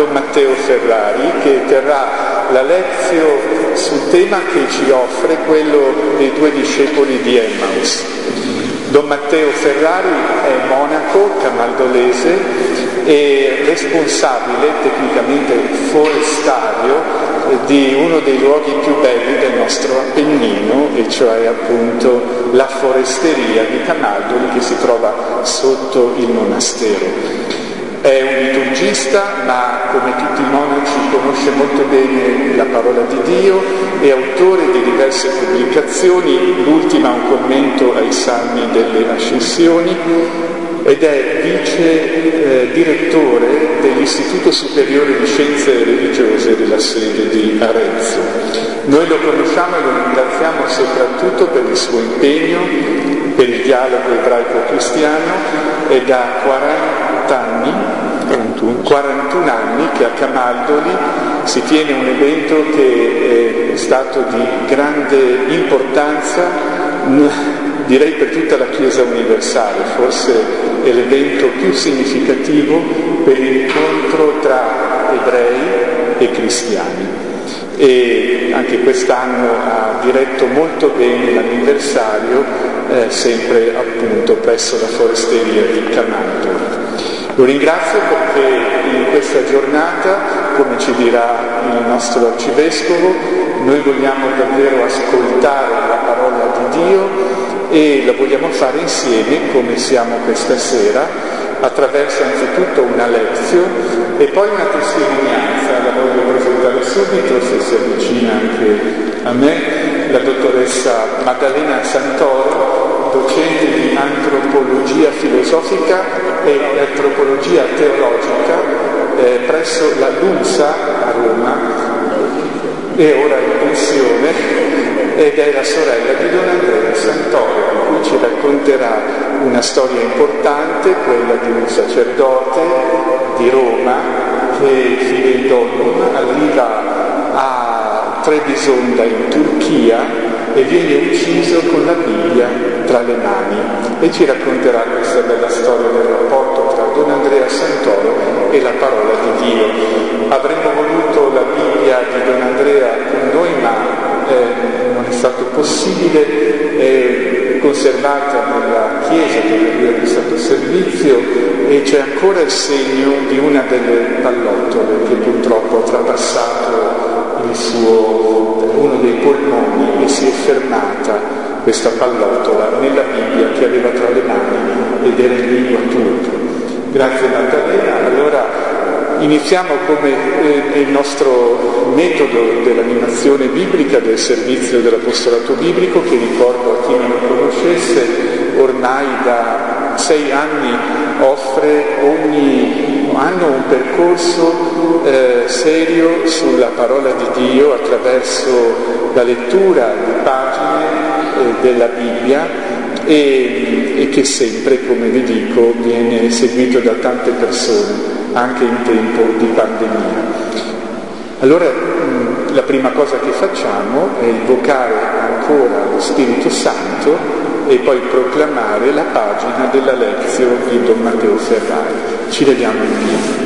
Don Matteo Ferrari che terrà la lezione sul tema che ci offre quello dei due discepoli di Emmaus. Don Matteo Ferrari è monaco camaldolese e responsabile, tecnicamente forestario, di uno dei luoghi più belli del nostro Appennino, e cioè appunto la foresteria di Camaldoli che si trova sotto il monastero. È un liturgista, ma come tutti i monaci conosce molto bene la parola di Dio, è autore di diverse pubblicazioni, l'ultima un commento ai salmi delle ascensioni ed è vice eh, direttore dell'Istituto Superiore di Scienze Religiose della sede di Arezzo. Noi lo conosciamo e lo ringraziamo soprattutto per il suo impegno, per il dialogo ebraico-cristiano e da 40 anni, 41 anni che a Camaldoli si tiene un evento che è stato di grande importanza direi per tutta la Chiesa universale, forse è l'evento più significativo per l'incontro tra ebrei e cristiani. E anche quest'anno ha diretto molto bene l'anniversario, eh, sempre appunto presso la foresteria di Camaldoli. Lo ringrazio perché questa giornata, come ci dirà il nostro arcivescovo, noi vogliamo davvero ascoltare la parola di Dio e la vogliamo fare insieme come siamo questa sera attraverso anzitutto una lezione e poi una testimonianza, la voglio presentare subito se si avvicina anche a me, la dottoressa Maddalena Santoro, docente di antropologia filosofica e antropologia teologica eh, presso la LUNSA a Roma, è ora in pensione ed è la sorella di Don Andrea Santoro, di cui ci racconterà una storia importante, quella di un sacerdote di Roma che Filedonum arriva a Trebisonda in Turchia e viene ucciso con la Bibbia tra le mani e ci racconterà questa bella storia del rapporto tra Don Andrea Santoro e la parola di Dio. Avremmo voluto la Bibbia di Don Andrea con noi, ma eh, non è stato possibile, è conservata nella chiesa dove lui ha prestato servizio e c'è ancora il segno di una delle pallottole che purtroppo ha trapassato suo, uno dei polmoni e si è fermata questa pallottola nella Bibbia che aveva tra le mani ed era in lingua turca. Grazie Maddalena. Allora iniziamo come eh, il nostro metodo dell'animazione biblica del servizio dell'apostolato biblico che ricordo a chi non lo conoscesse ormai da sei anni offre ogni anno un percorso eh, serio sulla parola di Dio attraverso la lettura di eh, della Bibbia e, e che sempre, come vi dico, viene seguito da tante persone anche in tempo di pandemia. Allora la prima cosa che facciamo è invocare ancora lo Spirito Santo e poi proclamare la pagina della lezione di Don Matteo Ferrari. Ci leviamo in piedi.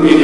Triste. Uno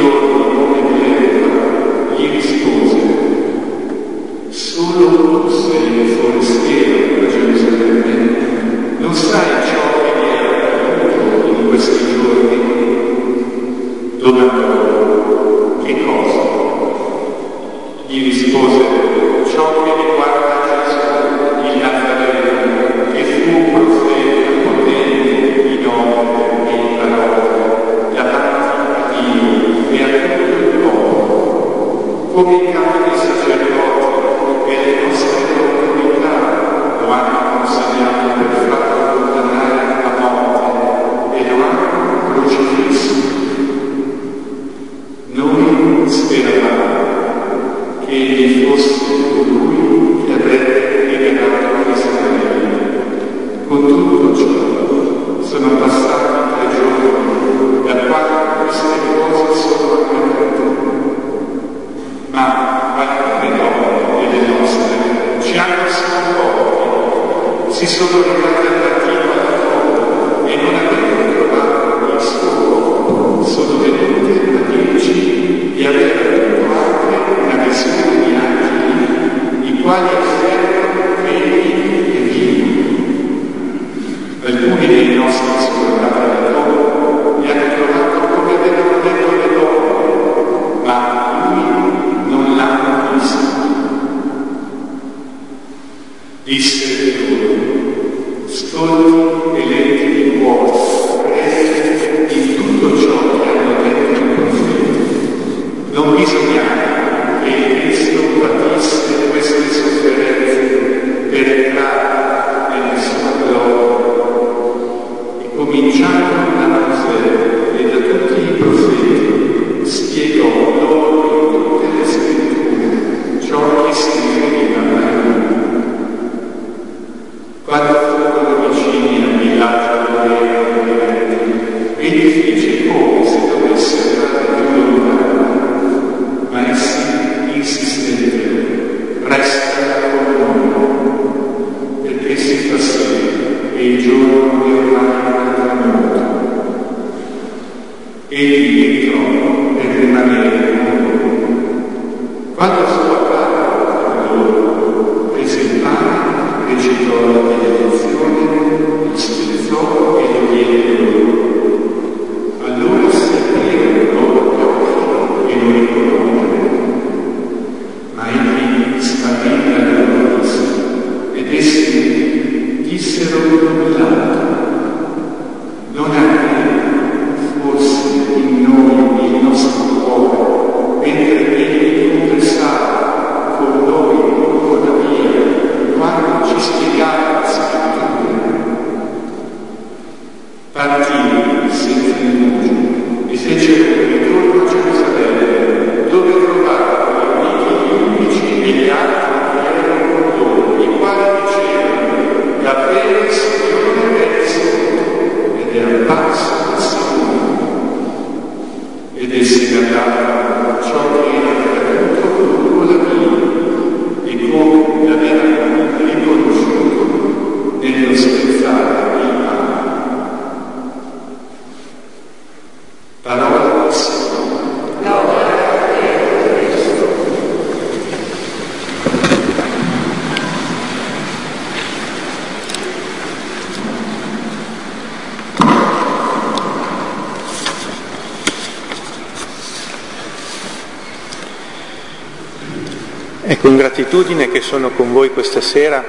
con gratitudine che sono con voi questa sera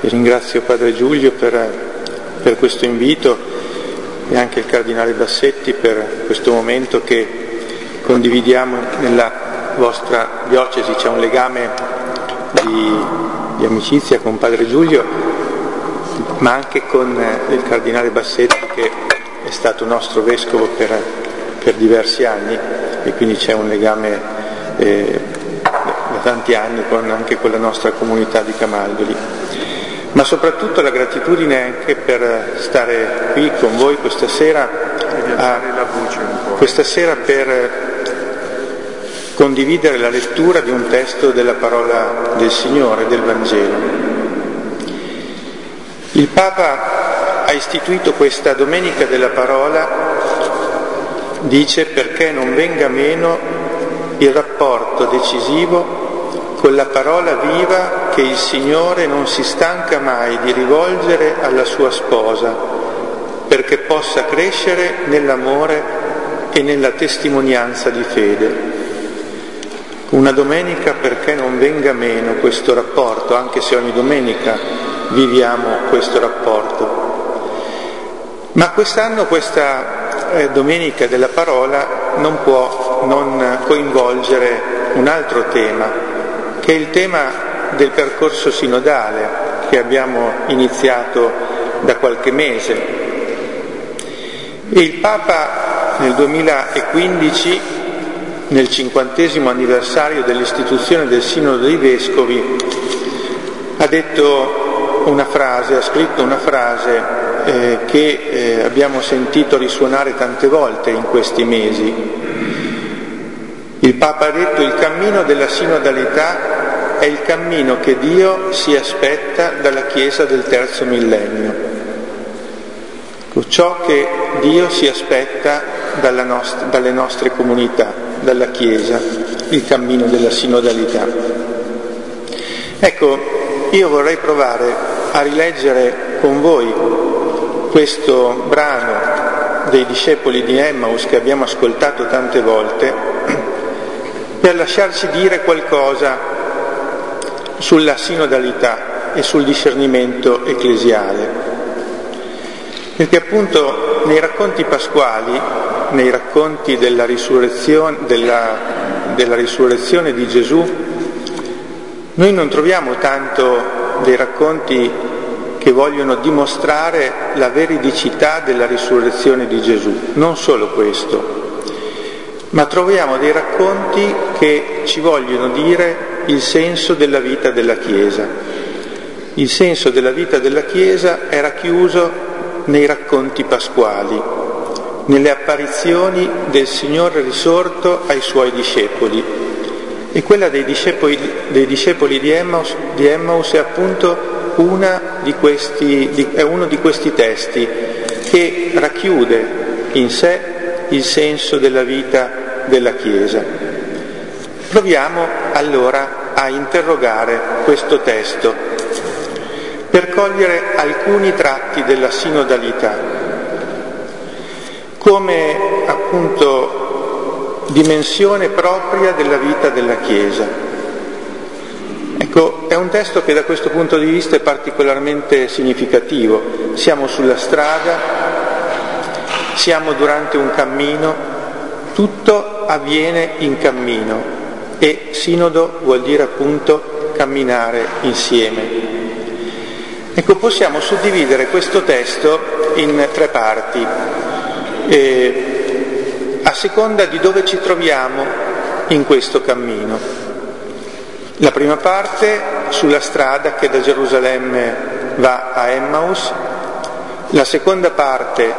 e ringrazio Padre Giulio per, per questo invito e anche il Cardinale Bassetti per questo momento che condividiamo nella vostra diocesi. C'è un legame di, di amicizia con Padre Giulio, ma anche con il Cardinale Bassetti che è stato nostro vescovo per, per diversi anni e quindi c'è un legame eh, tanti anni con, anche con la nostra comunità di Camaldoli. Ma soprattutto la gratitudine anche per stare qui con voi questa sera, a, questa sera per condividere la lettura di un testo della parola del Signore, del Vangelo. Il Papa ha istituito questa Domenica della Parola dice perché non venga meno il rapporto decisivo con la parola viva che il Signore non si stanca mai di rivolgere alla sua sposa, perché possa crescere nell'amore e nella testimonianza di fede. Una domenica perché non venga meno questo rapporto, anche se ogni domenica viviamo questo rapporto. Ma quest'anno questa eh, domenica della parola non può non coinvolgere un altro tema, che è il tema del percorso sinodale che abbiamo iniziato da qualche mese. E il Papa nel 2015, nel cinquantesimo anniversario dell'istituzione del Sinodo dei Vescovi, ha detto una frase, ha scritto una frase eh, che eh, abbiamo sentito risuonare tante volte in questi mesi. Il Papa ha detto il cammino della sinodalità il cammino che Dio si aspetta dalla Chiesa del terzo millennio. Ciò che Dio si aspetta nost- dalle nostre comunità, dalla Chiesa, il cammino della sinodalità. Ecco, io vorrei provare a rileggere con voi questo brano dei discepoli di Emmaus che abbiamo ascoltato tante volte per lasciarci dire qualcosa sulla sinodalità e sul discernimento ecclesiale. Perché appunto nei racconti pasquali, nei racconti della risurrezione, della, della risurrezione di Gesù, noi non troviamo tanto dei racconti che vogliono dimostrare la veridicità della risurrezione di Gesù. Non solo questo, ma troviamo dei racconti che ci vogliono dire il senso della vita della Chiesa. Il senso della vita della Chiesa era chiuso nei racconti pasquali, nelle apparizioni del Signore risorto ai suoi discepoli. E quella dei discepoli, dei discepoli di, Emmaus, di Emmaus è appunto di questi, di, è uno di questi testi che racchiude in sé il senso della vita della Chiesa. Proviamo allora a interrogare questo testo per cogliere alcuni tratti della sinodalità come appunto dimensione propria della vita della Chiesa. Ecco, è un testo che da questo punto di vista è particolarmente significativo. Siamo sulla strada, siamo durante un cammino, tutto avviene in cammino e sinodo vuol dire appunto camminare insieme. Ecco, possiamo suddividere questo testo in tre parti, eh, a seconda di dove ci troviamo in questo cammino. La prima parte sulla strada che da Gerusalemme va a Emmaus, la seconda parte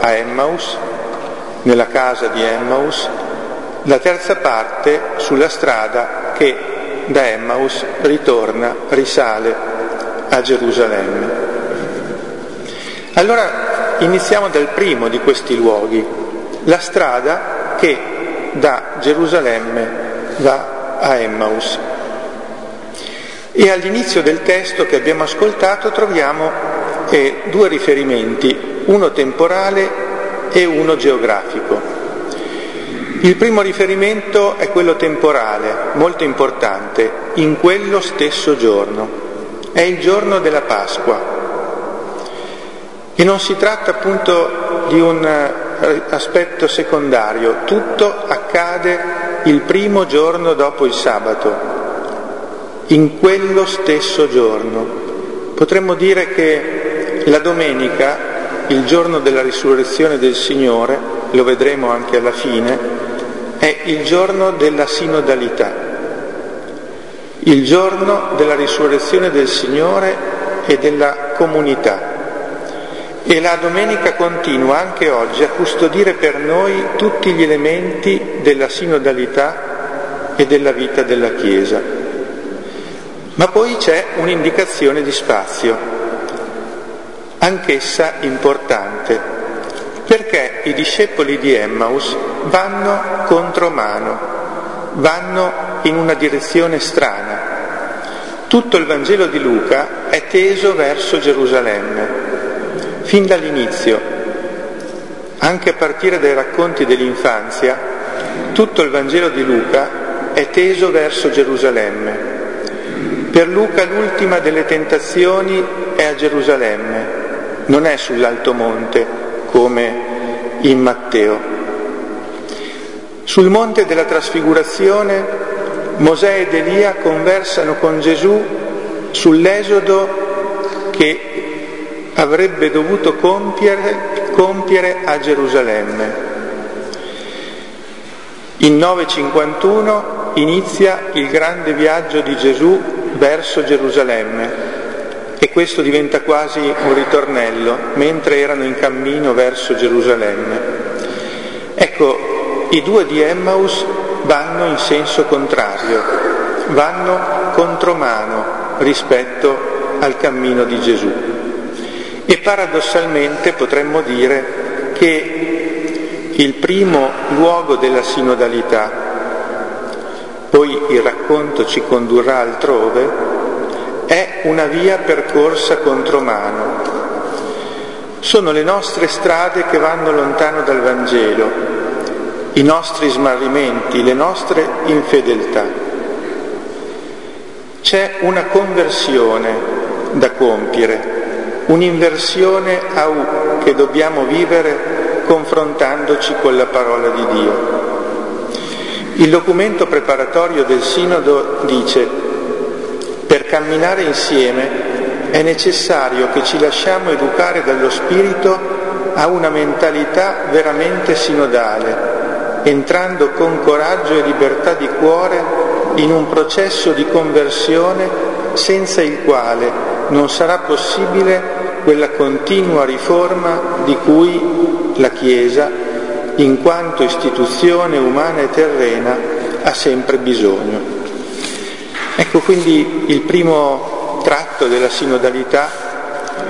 a Emmaus, nella casa di Emmaus, la terza parte sulla strada che da Emmaus ritorna, risale a Gerusalemme. Allora iniziamo dal primo di questi luoghi, la strada che da Gerusalemme va a Emmaus. E all'inizio del testo che abbiamo ascoltato troviamo eh, due riferimenti, uno temporale e uno geografico. Il primo riferimento è quello temporale, molto importante, in quello stesso giorno. È il giorno della Pasqua. E non si tratta appunto di un eh, aspetto secondario, tutto accade il primo giorno dopo il sabato, in quello stesso giorno. Potremmo dire che la domenica, il giorno della risurrezione del Signore, lo vedremo anche alla fine, è il giorno della sinodalità, il giorno della risurrezione del Signore e della comunità. E la domenica continua anche oggi a custodire per noi tutti gli elementi della sinodalità e della vita della Chiesa. Ma poi c'è un'indicazione di spazio, anch'essa importante, perché i discepoli di Emmaus vanno contromano, vanno in una direzione strana. Tutto il Vangelo di Luca è teso verso Gerusalemme fin dall'inizio, anche a partire dai racconti dell'infanzia, tutto il Vangelo di Luca è teso verso Gerusalemme. Per Luca l'ultima delle tentazioni è a Gerusalemme, non è sull'alto monte come in Matteo. Sul monte della trasfigurazione Mosè ed Elia conversano con Gesù sull'esodo che avrebbe dovuto compiere, compiere a Gerusalemme. In 951 inizia il grande viaggio di Gesù verso Gerusalemme e questo diventa quasi un ritornello mentre erano in cammino verso Gerusalemme. Ecco, i due di Emmaus vanno in senso contrario, vanno contromano rispetto al cammino di Gesù. E paradossalmente potremmo dire che il primo luogo della sinodalità, poi il racconto ci condurrà altrove, è una via percorsa contromano. Sono le nostre strade che vanno lontano dal Vangelo, i nostri smarrimenti, le nostre infedeltà. C'è una conversione da compiere un'inversione a U che dobbiamo vivere confrontandoci con la parola di Dio. Il documento preparatorio del Sinodo dice per camminare insieme è necessario che ci lasciamo educare dallo Spirito a una mentalità veramente sinodale, entrando con coraggio e libertà di cuore in un processo di conversione senza il quale non sarà possibile quella continua riforma di cui la Chiesa, in quanto istituzione umana e terrena, ha sempre bisogno. Ecco quindi il primo tratto della sinodalità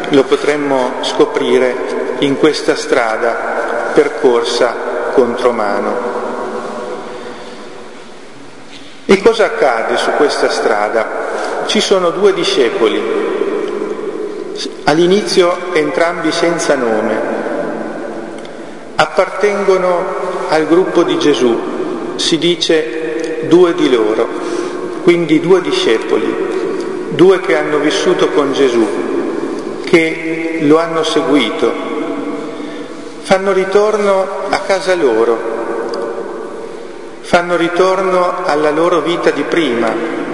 lo potremmo scoprire in questa strada percorsa contromano. E cosa accade su questa strada? Ci sono due discepoli All'inizio entrambi senza nome, appartengono al gruppo di Gesù, si dice due di loro, quindi due discepoli, due che hanno vissuto con Gesù, che lo hanno seguito, fanno ritorno a casa loro, fanno ritorno alla loro vita di prima,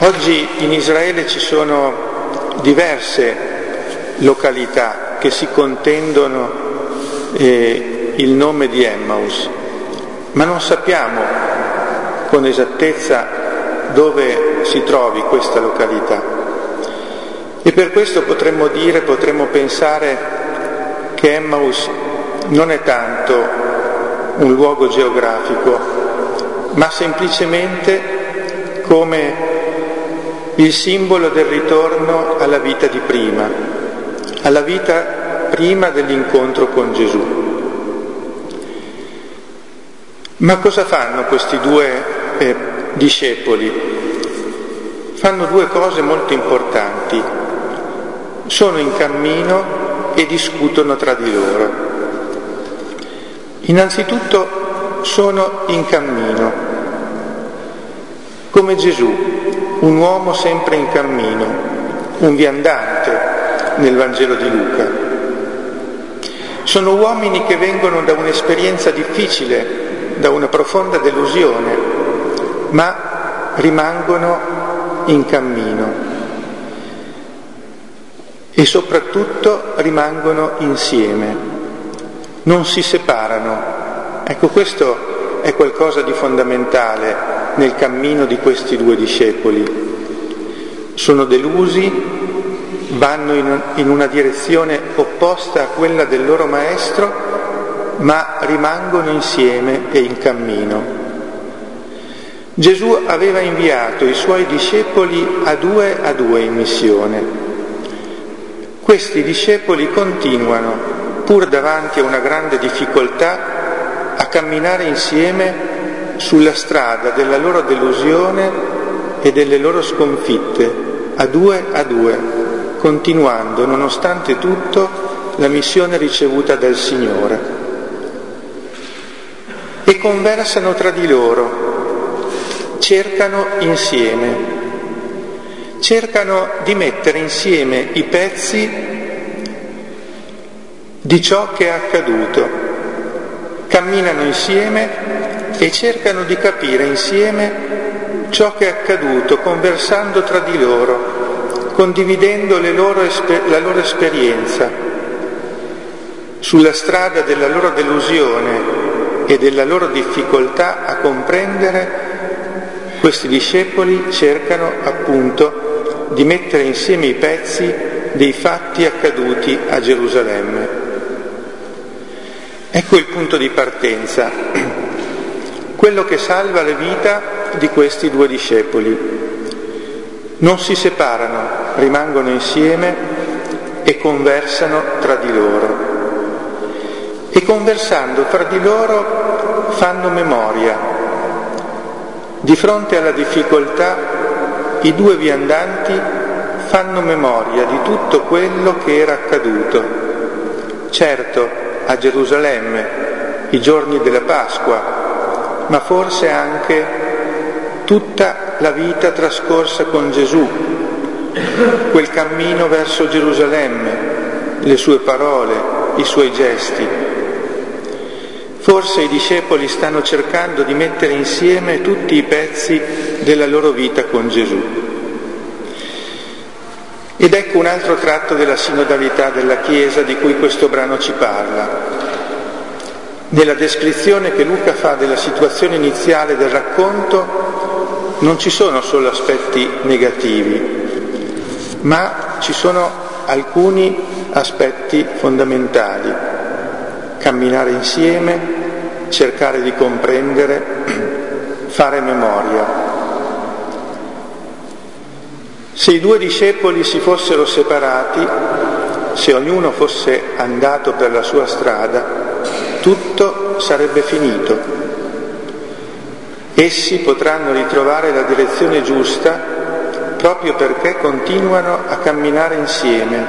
Oggi in Israele ci sono diverse località che si contendono eh, il nome di Emmaus, ma non sappiamo con esattezza dove si trovi questa località. E per questo potremmo dire, potremmo pensare che Emmaus non è tanto un luogo geografico, ma semplicemente come il simbolo del ritorno alla vita di prima, alla vita prima dell'incontro con Gesù. Ma cosa fanno questi due eh, discepoli? Fanno due cose molto importanti. Sono in cammino e discutono tra di loro. Innanzitutto sono in cammino, come Gesù, un uomo sempre in cammino, un viandante nel Vangelo di Luca. Sono uomini che vengono da un'esperienza difficile, da una profonda delusione, ma rimangono in cammino e soprattutto rimangono insieme, non si separano. Ecco, questo è qualcosa di fondamentale nel cammino di questi due discepoli. Sono delusi, vanno in, una direzione opposta a quella del loro maestro, ma rimangono insieme e in cammino. Gesù aveva inviato i suoi discepoli a due a due in missione questi discepoli continuano, pur davanti a una grande difficoltà, a camminare insieme sulla strada della loro delusione e delle loro sconfitte, a due a due, continuando, nonostante tutto, la missione ricevuta dal Signore. E conversano tra di loro, cercano insieme. Cercano di mettere insieme i pezzi di ciò che è accaduto, camminano insieme e cercano di capire insieme ciò che è accaduto, conversando tra di loro, condividendo loro la loro esperienza sulla strada della loro delusione e della loro difficoltà a comprendere, questi discepoli cercano appunto di mettere insieme i pezzi dei fatti accaduti a Gerusalemme. Ecco il punto di partenza, quello che salva la vita di questi due discepoli. Non si separano, rimangono insieme e conversano tra di loro. E conversando tra di loro fanno memoria. Di fronte alla difficoltà i due viandanti fanno memoria di tutto quello che era accaduto. Certo, a Gerusalemme, i giorni della Pasqua, ma forse anche tutta la vita trascorsa con Gesù, quel cammino verso Gerusalemme, le sue parole, i suoi gesti. Forse i discepoli stanno cercando di mettere insieme tutti i pezzi della loro vita con Gesù. Ed ecco un altro tratto della sinodalità della Chiesa di cui questo brano ci parla. Nella descrizione che Luca fa della situazione iniziale del racconto non ci sono solo aspetti negativi, ma ci sono alcuni aspetti fondamentali camminare insieme, cercare di comprendere, fare memoria. Se i due discepoli si fossero separati, se ognuno fosse andato per la sua strada, tutto sarebbe finito. Essi potranno ritrovare la direzione giusta proprio perché continuano a camminare insieme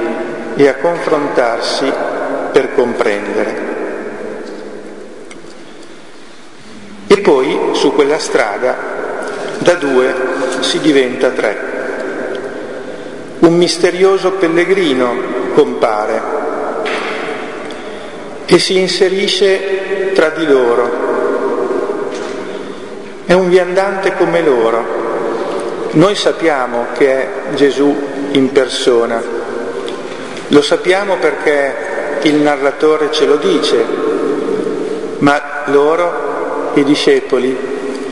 e a confrontarsi per comprendere. E poi su quella strada da due si diventa tre. Un misterioso pellegrino compare e si inserisce tra di loro. È un viandante come loro. Noi sappiamo che è Gesù in persona. Lo sappiamo perché il narratore ce lo dice, ma loro i discepoli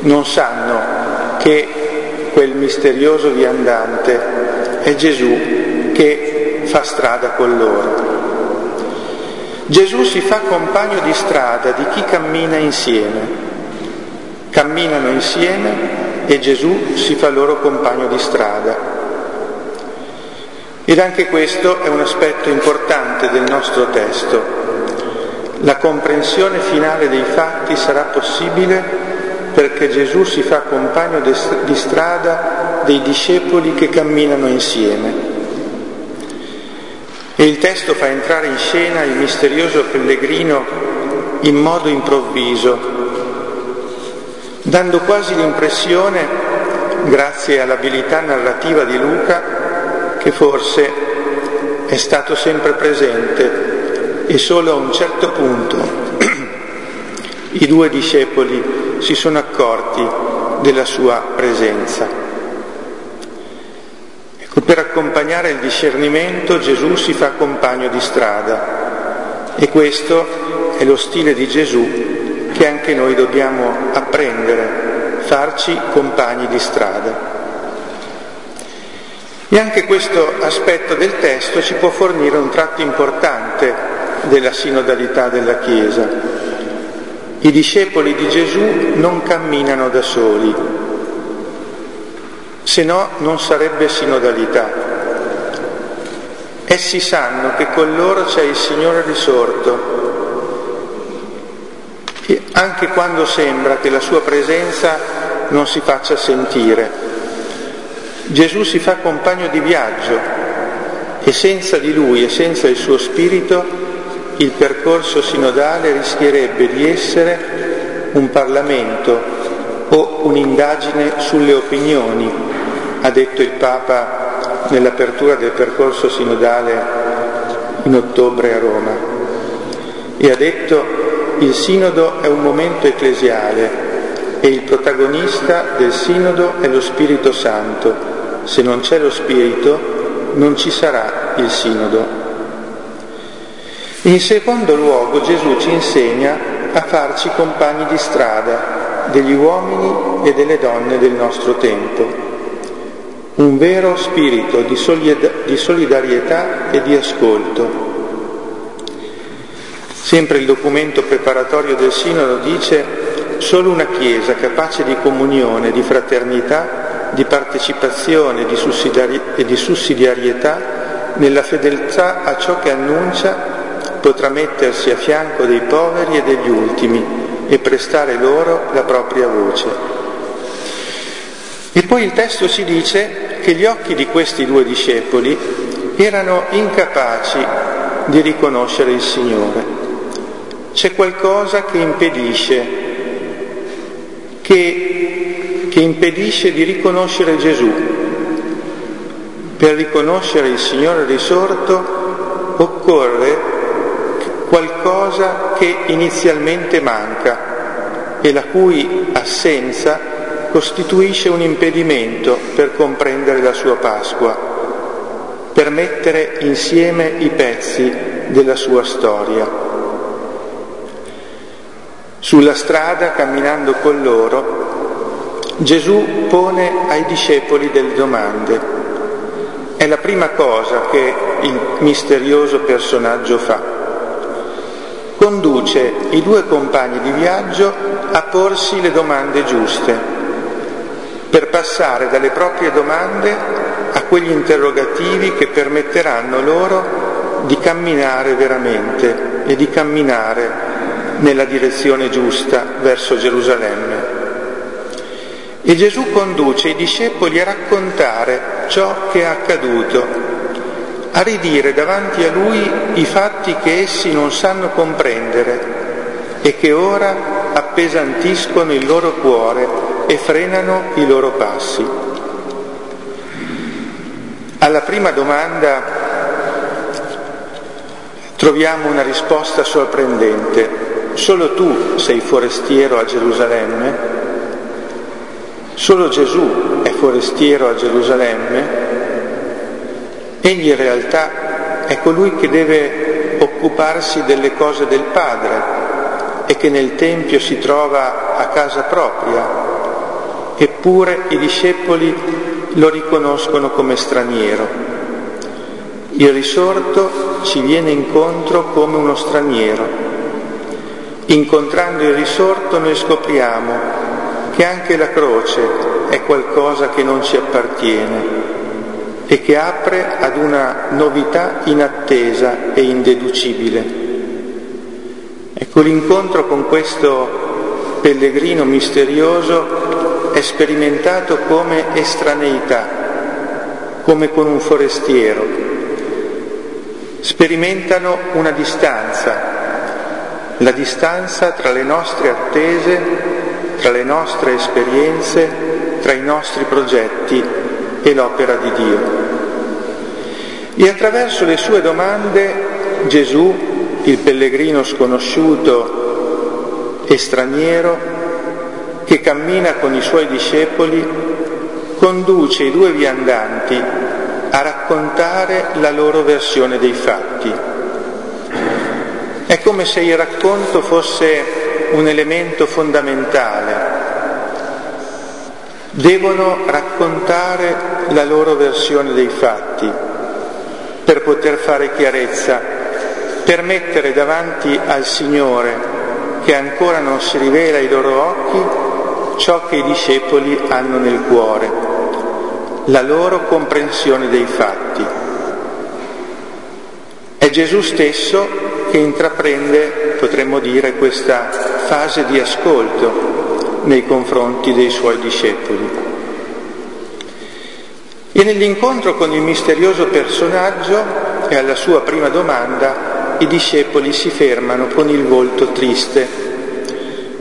non sanno che quel misterioso viandante è Gesù che fa strada con loro. Gesù si fa compagno di strada di chi cammina insieme. Camminano insieme e Gesù si fa loro compagno di strada. Ed anche questo è un aspetto importante del nostro testo. La comprensione finale dei fatti sarà possibile perché Gesù si fa compagno di strada dei discepoli che camminano insieme. E il testo fa entrare in scena il misterioso pellegrino in modo improvviso, dando quasi l'impressione, grazie all'abilità narrativa di Luca, che forse è stato sempre presente e solo a un certo punto i due discepoli si sono accorti della sua presenza. Ecco, per accompagnare il discernimento Gesù si fa compagno di strada e questo è lo stile di Gesù che anche noi dobbiamo apprendere, farci compagni di strada. E anche questo aspetto del testo ci può fornire un tratto importante della sinodalità della Chiesa. I discepoli di Gesù non camminano da soli, se no non sarebbe sinodalità. Essi sanno che con loro c'è il Signore risorto, e anche quando sembra che la sua presenza non si faccia sentire. Gesù si fa compagno di viaggio e senza di lui e senza il suo spirito il percorso sinodale rischierebbe di essere un Parlamento o un'indagine sulle opinioni ha detto il Papa nell'apertura del percorso sinodale in ottobre a Roma. E ha detto il sinodo è un momento ecclesiale e il protagonista del sinodo è lo Spirito Santo. Se non c'è lo Spirito non ci sarà il sinodo. In secondo luogo Gesù ci insegna a farci compagni di strada degli uomini e delle donne del nostro tempo un vero spirito di, solidarietà e di ascolto. Sempre il documento preparatorio del Sinodo dice solo una Chiesa capace di comunione, di fraternità, di partecipazione e di sussidiarietà nella fedeltà a ciò che annuncia potrà mettersi a fianco dei poveri e degli ultimi e prestare loro la propria voce. E poi il testo ci dice che gli occhi di questi due discepoli erano incapaci di riconoscere il Signore. C'è qualcosa che impedisce, che, che impedisce di riconoscere Gesù. Per riconoscere il Signore risorto occorre qualcosa che inizialmente manca e la cui assenza costituisce un impedimento per comprendere la sua Pasqua, per mettere insieme i pezzi della sua storia. Sulla strada, camminando con loro, Gesù pone ai discepoli delle domande. È la prima cosa che il misterioso personaggio fa. Conduce i due compagni di viaggio a porsi le domande giuste per passare dalle proprie domande a quegli interrogativi che permetteranno loro di camminare veramente e di camminare nella direzione giusta verso Gerusalemme. E Gesù conduce i discepoli a raccontare ciò che è accaduto, a ridire davanti a lui i fatti che essi non sanno comprendere e che ora appesantiscono il loro cuore e frenano i loro passi. Alla prima domanda troviamo una risposta sorprendente. Solo tu sei forestiero a Gerusalemme? Solo Gesù è forestiero a Gerusalemme? Egli in realtà è colui che deve occuparsi delle cose del Padre e che nel Tempio si trova a casa propria, eppure i discepoli lo riconoscono come straniero. Il risorto ci viene incontro come uno straniero. Incontrando il risorto noi scopriamo che anche la croce è qualcosa che non ci appartiene e che apre ad una novità inattesa e indeducibile. Ecco l'incontro con questo pellegrino misterioso è sperimentato come estraneità, come con un forestiero. Sperimentano una distanza, la distanza tra le nostre attese, tra le nostre esperienze, tra i nostri progetti e l'opera di Dio. E attraverso le sue domande Gesù, il pellegrino sconosciuto e straniero, che cammina con i suoi discepoli, conduce i due viandanti a raccontare la loro versione dei fatti. È come se il racconto fosse un elemento fondamentale. Devono raccontare la loro versione dei fatti per poter fare chiarezza, per mettere davanti al Signore, che ancora non si rivela ai loro occhi, ciò che i discepoli hanno nel cuore, la loro comprensione dei fatti. È Gesù stesso che intraprende, potremmo dire, questa fase di ascolto nei confronti dei suoi discepoli. E nell'incontro con il misterioso personaggio e alla sua prima domanda, i discepoli si fermano con il volto triste.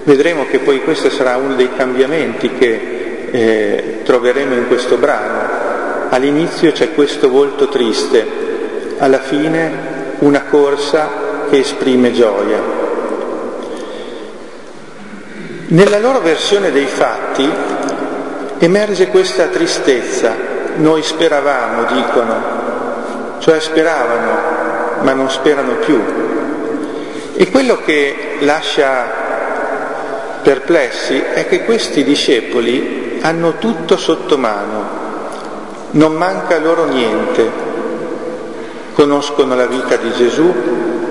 Vedremo che poi questo sarà uno dei cambiamenti che eh, troveremo in questo brano. All'inizio c'è questo volto triste, alla fine una corsa che esprime gioia. Nella loro versione dei fatti emerge questa tristezza noi speravamo, dicono, cioè speravano, ma non sperano più. E quello che lascia perplessi è che questi discepoli hanno tutto sotto mano, non manca loro niente. Conoscono la vita di Gesù,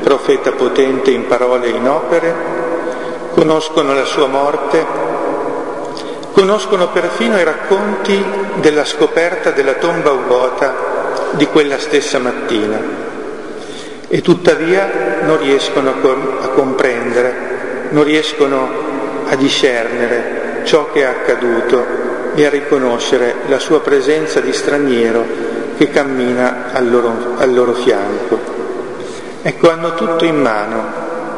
profeta potente in parole e in opere, conoscono la sua morte, Conoscono perfino i racconti della scoperta della tomba vuota di quella stessa mattina e tuttavia non riescono a comprendere, non riescono a discernere ciò che è accaduto e a riconoscere la sua presenza di straniero che cammina al loro, al loro fianco. Ecco, hanno tutto in mano,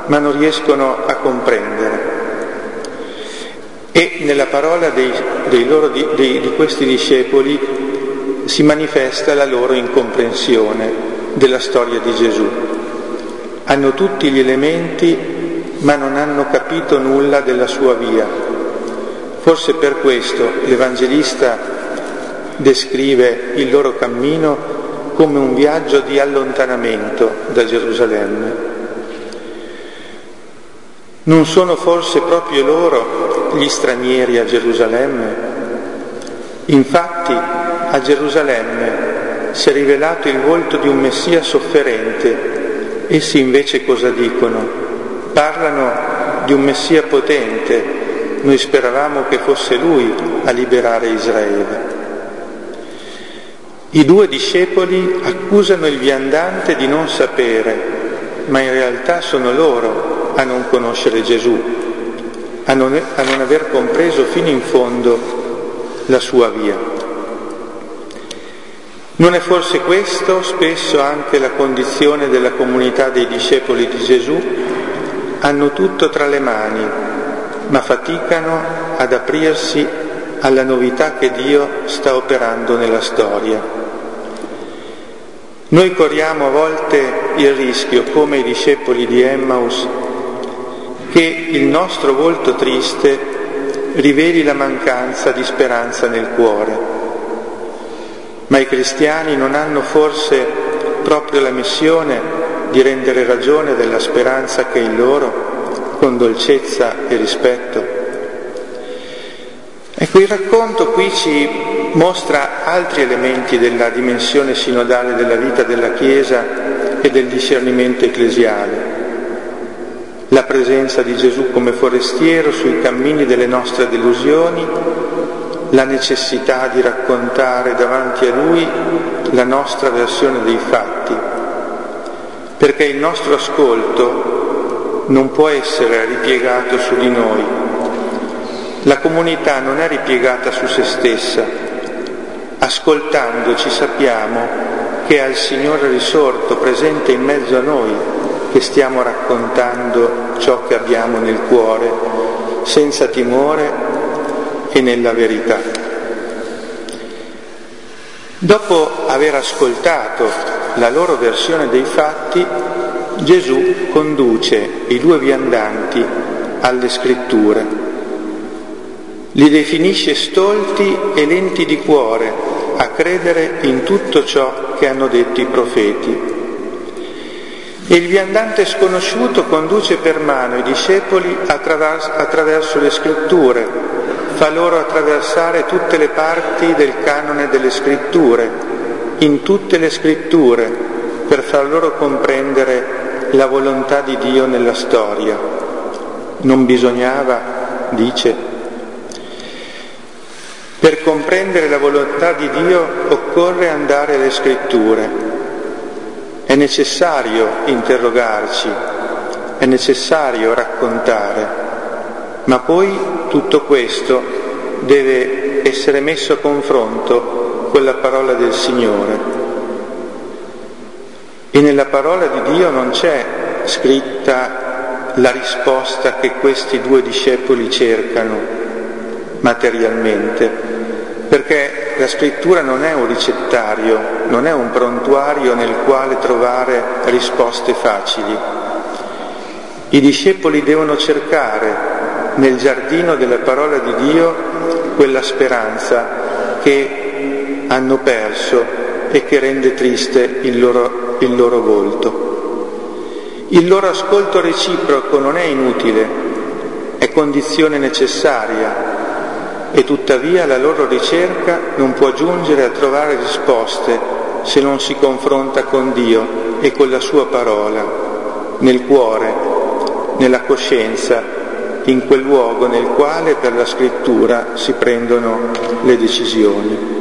ma non riescono a comprendere e nella parola dei, dei loro, dei, di questi discepoli si manifesta la loro incomprensione della storia di Gesù. Hanno tutti gli elementi ma non hanno capito nulla della sua via. Forse per questo l'Evangelista descrive il loro cammino come un viaggio di allontanamento da Gerusalemme. Non sono forse proprio loro gli stranieri a Gerusalemme? Infatti a Gerusalemme si è rivelato il volto di un Messia sofferente. Essi invece cosa dicono? Parlano di un Messia potente. Noi speravamo che fosse lui a liberare Israele. I due discepoli accusano il viandante di non sapere, ma in realtà sono loro a non conoscere Gesù a non, a non aver compreso fino in fondo la sua via. Non è forse questo spesso anche la condizione della comunità dei discepoli di Gesù? Hanno tutto tra le mani, ma faticano ad aprirsi alla novità che Dio sta operando nella storia. Noi corriamo a volte il rischio, come i discepoli di Emmaus, che il nostro volto triste riveli la mancanza di speranza nel cuore. Ma i cristiani non hanno forse proprio la missione di rendere ragione della speranza che è in loro, con dolcezza e rispetto. Ecco, il racconto qui ci mostra altri elementi della dimensione sinodale della vita della Chiesa e del discernimento ecclesiale la presenza di Gesù come forestiero sui cammini delle nostre delusioni, la necessità di raccontare davanti a Lui la nostra versione dei fatti, perché il nostro ascolto non può essere ripiegato su di noi. La comunità non è ripiegata su se stessa. Ascoltandoci sappiamo che è il Signore risorto presente in mezzo a noi che stiamo raccontando ciò che abbiamo nel cuore, senza timore e nella verità. Dopo aver ascoltato la loro versione dei fatti, Gesù conduce i due viandanti alle scritture, li definisce stolti e lenti di cuore a credere in tutto ciò che hanno detto i profeti. Il viandante sconosciuto conduce per mano i discepoli attraverso le scritture, fa loro attraversare tutte le parti del canone delle scritture, in tutte le scritture, per far loro comprendere la volontà di Dio nella storia. Non bisognava, dice, per comprendere la volontà di Dio occorre andare alle scritture. È necessario interrogarci, è necessario raccontare, ma poi tutto questo deve essere messo a confronto con la parola del Signore. E nella parola di Dio non c'è scritta la risposta che questi due discepoli cercano materialmente, perché la scrittura non è un ricettario, non è un prontuario nel quale trovare risposte facili. I discepoli devono cercare nel giardino della parola di Dio quella speranza che hanno perso e che rende triste il loro il loro volto. Il loro ascolto reciproco non è inutile, è condizione necessaria e tuttavia la loro ricerca non può giungere a trovare risposte se non si confronta con Dio e con la sua parola, nel cuore, nella coscienza, in quel luogo nel quale per la scrittura si prendono le decisioni.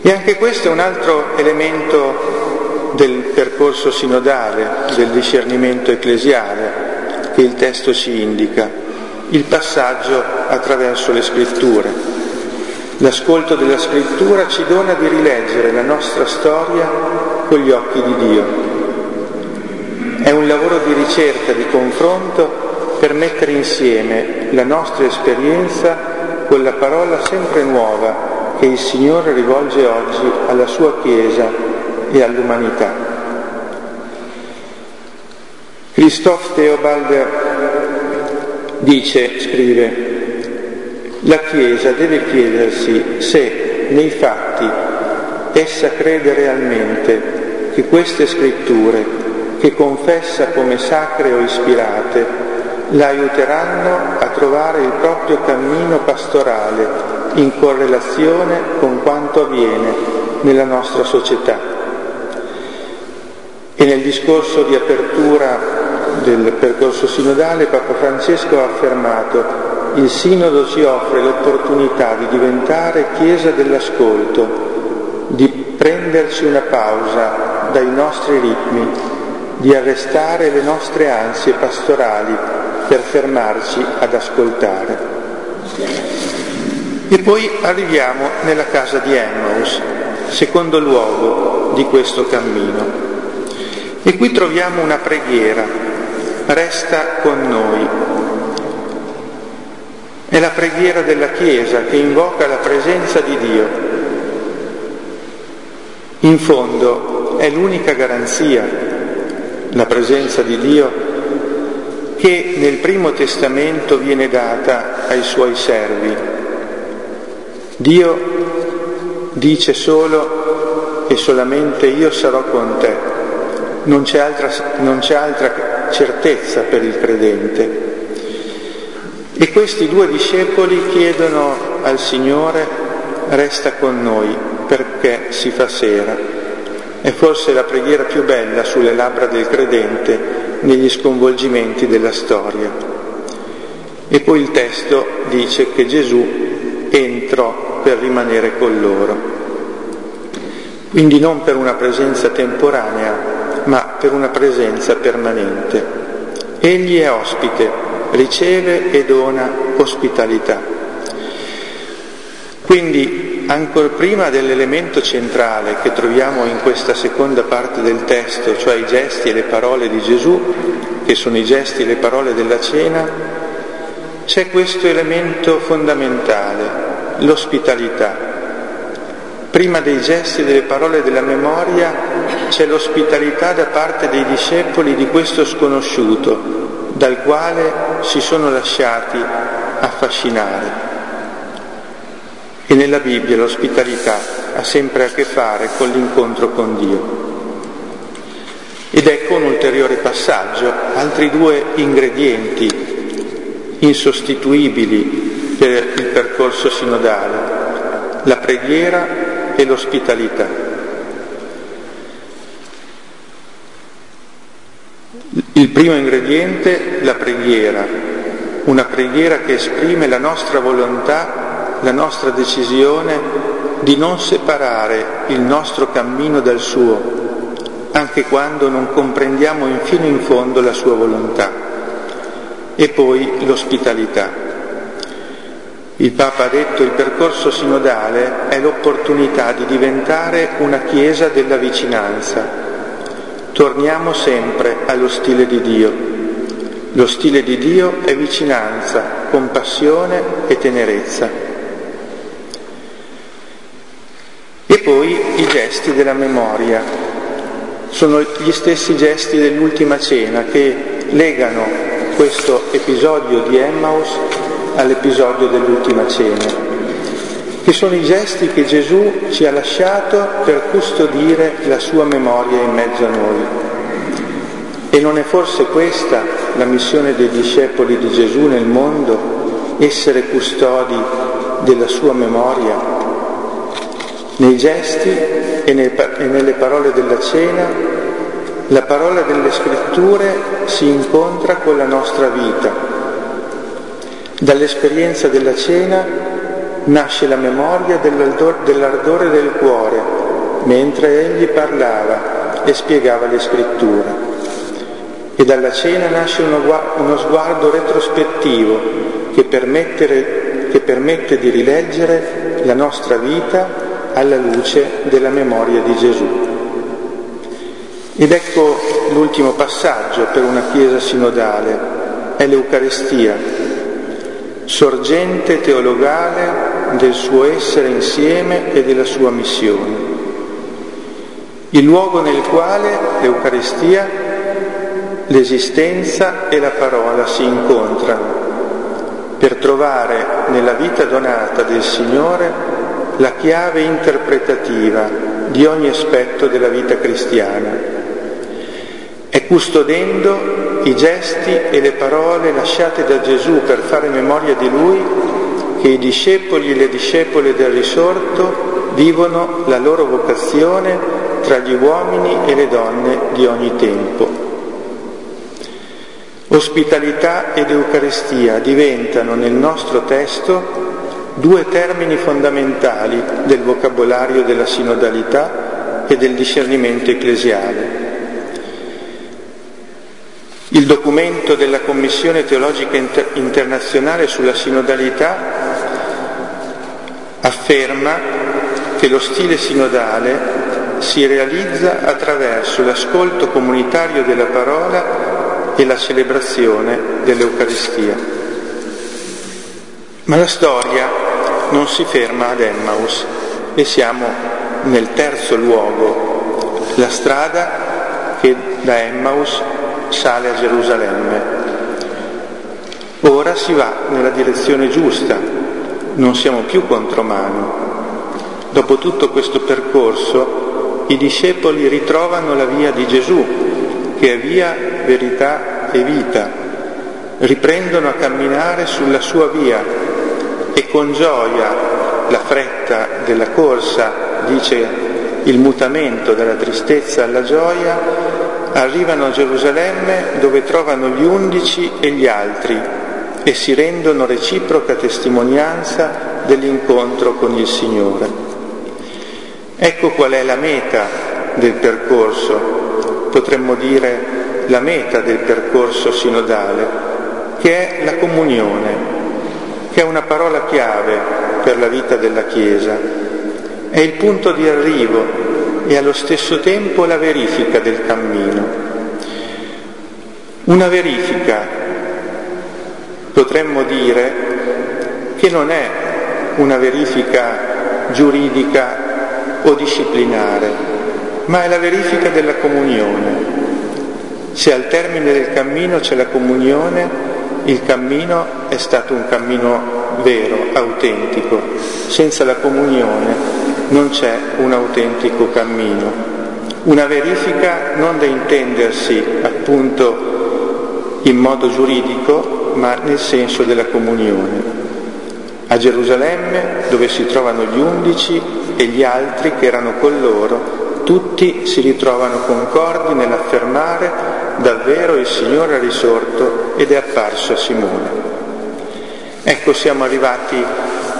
E anche questo è un altro elemento del percorso sinodale, del discernimento ecclesiale che il testo ci indica, il passaggio attraverso le scritture. L'ascolto della scrittura ci dona di rileggere la nostra storia con gli occhi di Dio. È un lavoro di ricerca, di confronto per mettere insieme la nostra esperienza con la parola sempre nuova che il Signore rivolge oggi alla sua Chiesa e all'umanità. Christophe Theobald dice, scrive, la Chiesa deve chiedersi se nei fatti essa crede realmente che queste scritture, che confessa come sacre o ispirate, la aiuteranno a trovare il proprio cammino pastorale in correlazione con quanto avviene nella nostra società. E nel discorso di apertura del percorso sinodale Papa Francesco ha affermato il Sinodo ci offre l'opportunità di diventare Chiesa dell'ascolto, di prenderci una pausa dai nostri ritmi, di arrestare le nostre ansie pastorali per fermarci ad ascoltare. E poi arriviamo nella casa di Emmaus, secondo luogo di questo cammino. E qui troviamo una preghiera, resta con noi. È la preghiera della Chiesa che invoca la presenza di Dio. In fondo è l'unica garanzia, la presenza di Dio, che nel Primo Testamento viene data ai suoi servi. Dio dice solo e solamente io sarò con te non c'è altra, non c'è altra certezza per il credente. E questi due discepoli chiedono al Signore resta con noi perché si fa sera. È forse la preghiera più bella sulle labbra del credente negli sconvolgimenti della storia. E poi il testo dice che Gesù entrò per rimanere con loro. Quindi non per una presenza temporanea, ma per una presenza permanente. Egli è ospite, riceve e dona ospitalità. Quindi ancora prima dell'elemento centrale che troviamo in questa seconda parte del testo, cioè i gesti e le parole di Gesù, che sono i gesti e le parole della cena, c'è questo elemento fondamentale, l'ospitalità. Prima dei gesti delle parole della memoria c'è l'ospitalità da parte dei discepoli di questo sconosciuto, dal quale si sono lasciati affascinare. E nella Bibbia l'ospitalità ha sempre a che fare con l'incontro con Dio. Ed ecco un ulteriore passaggio, altri due ingredienti insostituibili per il percorso sinodale, la preghiera e l'ospitalità. Il primo ingrediente, la preghiera, una preghiera che esprime la nostra volontà la nostra decisione di non separare il nostro cammino dal suo, anche quando non comprendiamo fino in fondo la sua volontà. E poi l'ospitalità. Il Papa ha detto il percorso sinodale è l'opportunità di diventare una Chiesa della vicinanza. Torniamo sempre allo stile di Dio. Lo stile di Dio è vicinanza, compassione e tenerezza. E poi i gesti della memoria. Sono gli stessi gesti dell'ultima cena che legano questo episodio di Emmaus all'episodio dell'ultima cena, che sono i gesti che Gesù ci ha lasciato per custodire la sua memoria in mezzo a noi. E non è forse questa la missione dei discepoli di Gesù nel mondo, essere custodi della sua memoria? Nei gesti e, nei, e nelle parole della cena, la parola delle scritture si incontra con la nostra vita. Dall'esperienza della cena nasce la memoria dell'ardore del cuore, mentre egli parlava e spiegava le scritture. E dalla cena nasce uno, sguardo retrospettivo che, che permette di rileggere la nostra vita alla luce della memoria di Gesù. Ed ecco l'ultimo passaggio per una Chiesa sinodale, è l'Eucarestia, sorgente teologale del suo essere insieme e della sua missione. Il luogo nel quale l'Eucaristia, l'esistenza e la parola si incontrano per trovare nella vita donata del Signore la chiave interpretativa di ogni aspetto della vita cristiana. È custodendo i gesti e le parole lasciate da Gesù per fare memoria di Lui che i discepoli e le discepole del risorto vivono la loro vocazione tra gli uomini e le donne di ogni tempo. Ospitalità ed Eucaristia diventano nel nostro testo due termini fondamentali del vocabolario della sinodalità e del discernimento ecclesiale. Il documento della Commissione teologica inter- internazionale sulla sinodalità afferma che lo stile sinodale si realizza attraverso l'ascolto comunitario della parola e la celebrazione dell'Eucaristia. Ma la storia non si ferma ad Emmaus e siamo nel terzo luogo, la strada che da Emmaus sale a Gerusalemme. Ora si va nella direzione giusta, non siamo più contromano. Dopo tutto questo percorso i discepoli ritrovano la via di Gesù, che è via, verità e vita. Riprendono a camminare sulla sua via e con gioia la fretta della corsa, dice il mutamento dalla tristezza alla gioia, arrivano a Gerusalemme dove trovano gli undici e gli altri e si rendono reciproca testimonianza dell'incontro con il Signore. Ecco qual è la meta del percorso, potremmo dire la meta del percorso sinodale, che è la comunione, che è una parola chiave per la vita della Chiesa, è il punto di arrivo e allo stesso tempo la verifica del cammino. Una verifica, potremmo dire, che non è una verifica giuridica o disciplinare, ma è la verifica della comunione. Se al termine del cammino c'è la comunione, il cammino è stato un cammino vero, autentico. Senza la comunione non c'è un autentico cammino. Una verifica non da intendersi appunto in modo giuridico, ma nel senso della comunione. A Gerusalemme, dove si trovano gli undici e gli altri che erano con loro, tutti si ritrovano concordi nell'affermare davvero il Signore è risorto ed è apparso a Simone. Ecco siamo arrivati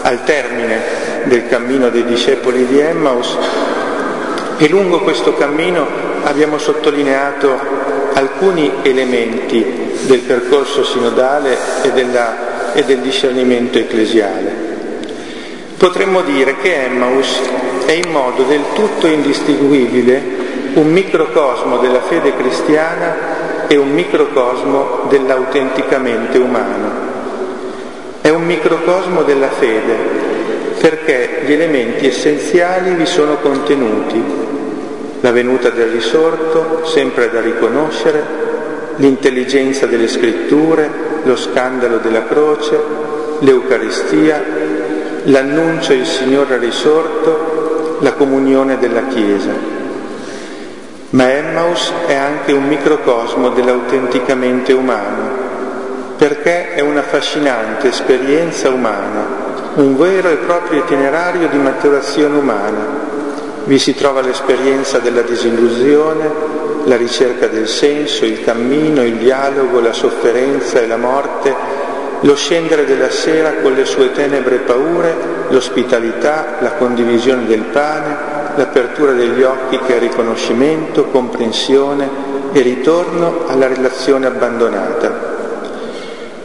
al termine del cammino dei discepoli di Emmaus e lungo questo cammino abbiamo sottolineato alcuni elementi del percorso sinodale e, della, e del discernimento ecclesiale. Potremmo dire che Emmaus è in modo del tutto indistinguibile un microcosmo della fede cristiana e un microcosmo dell'autenticamente umano. È un microcosmo della fede perché gli elementi essenziali vi sono contenuti. La venuta del risorto, sempre da riconoscere, l'intelligenza delle scritture, lo scandalo della croce, l'Eucaristia, l'annuncio il Signore risorto, la comunione della Chiesa. Ma Emmaus è anche un microcosmo dell'autenticamente umano, perché è una affascinante esperienza umana un vero e proprio itinerario di maturazione umana. Vi si trova l'esperienza della disillusione, la ricerca del senso, il cammino, il dialogo, la sofferenza e la morte, lo scendere della sera con le sue tenebre paure, l'ospitalità, la condivisione del pane, l'apertura degli occhi che è riconoscimento, comprensione e ritorno alla relazione abbandonata.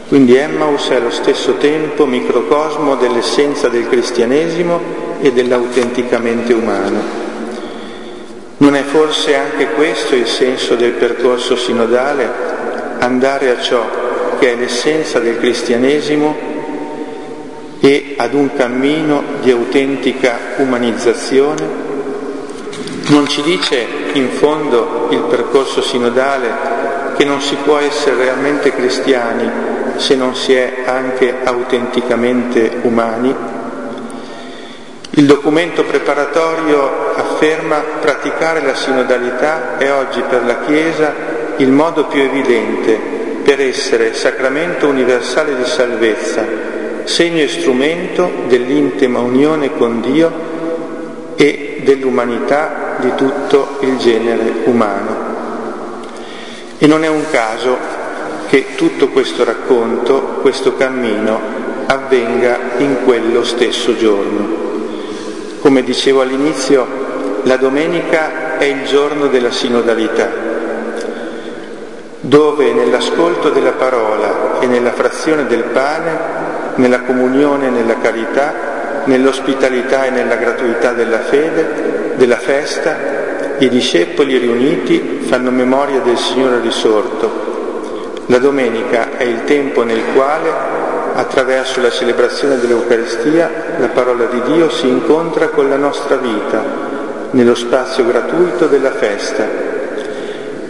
Quindi Emmaus è allo stesso tempo microcosmo dell'essenza del cristianesimo e dell'autenticamente umano. Non è forse anche questo il senso del percorso sinodale, andare a ciò che è l'essenza del cristianesimo e ad un cammino di autentica umanizzazione? Non ci dice in fondo il percorso sinodale che non si può essere realmente cristiani se non si è anche autenticamente umani? Il documento preparatorio afferma praticare la sinodalità è oggi per la Chiesa il modo più evidente per essere sacramento universale di salvezza, segno e strumento dell'intima unione con Dio e dell'umanità di tutto il genere umano. E non è un caso che tutto questo racconto, questo cammino avvenga in quello stesso giorno. Come dicevo all'inizio, la domenica è il giorno della sinodalità, dove nell'ascolto della parola e nella frazione del pane, nella comunione e nella carità, nell'ospitalità e nella gratuità della fede, della festa, i discepoli riuniti fanno memoria del Signore risorto la domenica è il tempo nel quale, attraverso la celebrazione dell'Eucaristia, la parola di Dio si incontra con la nostra vita, nello spazio gratuito della festa.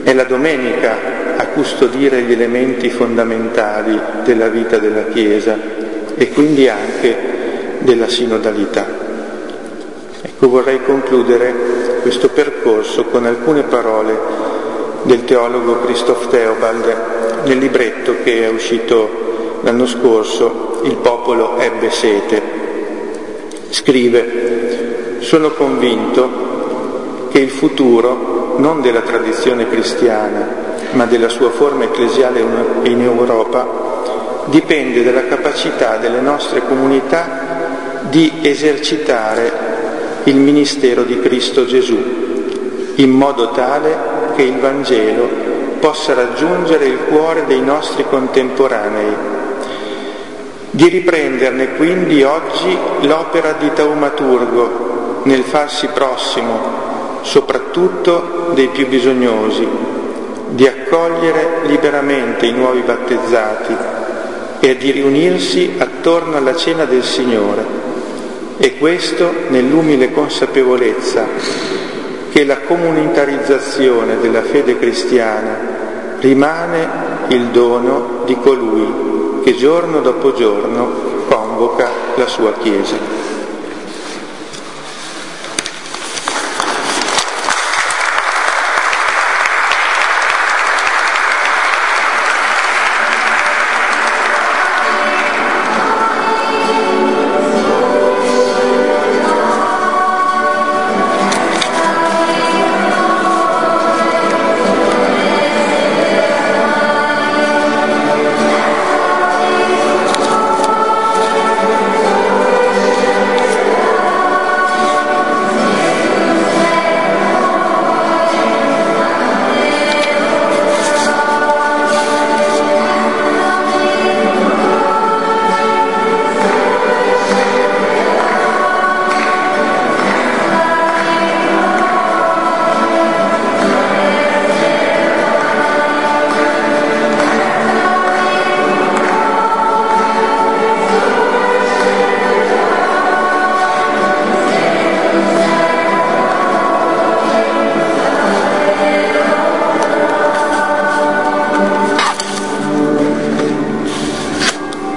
È la domenica a custodire gli elementi fondamentali della vita della Chiesa e quindi anche della sinodalità. Ecco, vorrei concludere questo percorso con alcune parole del teologo Christoph Theobald nel libretto che è uscito l'anno scorso, Il popolo ebbe sete. Scrive, sono convinto che il futuro, non della tradizione cristiana, ma della sua forma ecclesiale in Europa, dipende dalla capacità delle nostre comunità di esercitare il ministero di Cristo Gesù, in modo tale che il Vangelo possa raggiungere il cuore dei nostri contemporanei, di riprenderne quindi oggi l'opera di taumaturgo nel farsi prossimo, soprattutto dei più bisognosi, di accogliere liberamente i nuovi battezzati e di riunirsi attorno alla cena del Signore. E questo nell'umile consapevolezza che la comunitarizzazione della fede cristiana rimane il dono di colui che giorno dopo giorno convoca la sua Chiesa.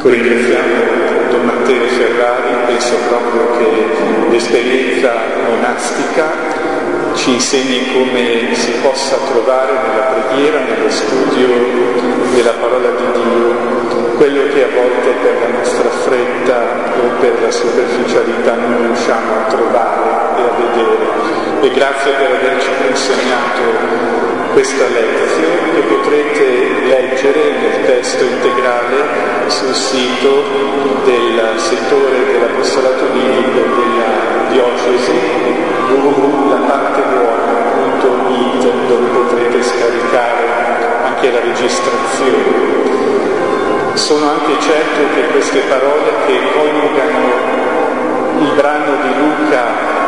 Ringraziamo Don Matteo Ferrari, penso proprio che l'esperienza monastica ci insegni come si possa trovare nella preghiera, nello studio della parola di Dio, quello che a volte per la nostra fretta o per la superficialità non riusciamo a trovare e a vedere. E grazie per averci consegnato questa lezione che potrete leggere nel testo integrale sul sito del settore dell'apostolato biblico della diocesi www.lapartebuona.it dove potrete scaricare anche la registrazione. Sono anche certo che queste parole che coniugano il brano di Luca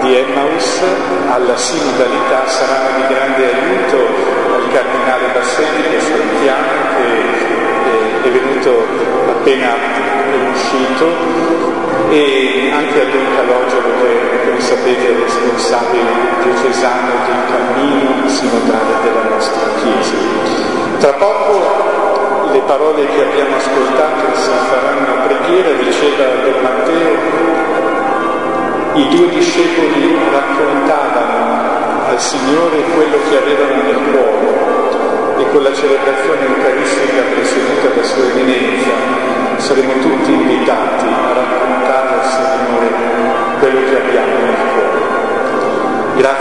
di Emmaus alla sinodalità saranno di grande aiuto al cardinale Bassetti che salutiamo, che eh, è venuto appena uscito, e anche a Don Calogero che come sapete è responsabile diocesano del cammino sinodale della nostra Chiesa. Tra poco le parole che abbiamo ascoltato si faranno preghiera, diceva Don Matteo, i due discepoli raccontavano al Signore quello che avevano nel cuore e con la celebrazione eucaristica presieduta da Sua Eminenza saremo tutti invitati a raccontare al Signore quello che abbiamo nel cuore. Grazie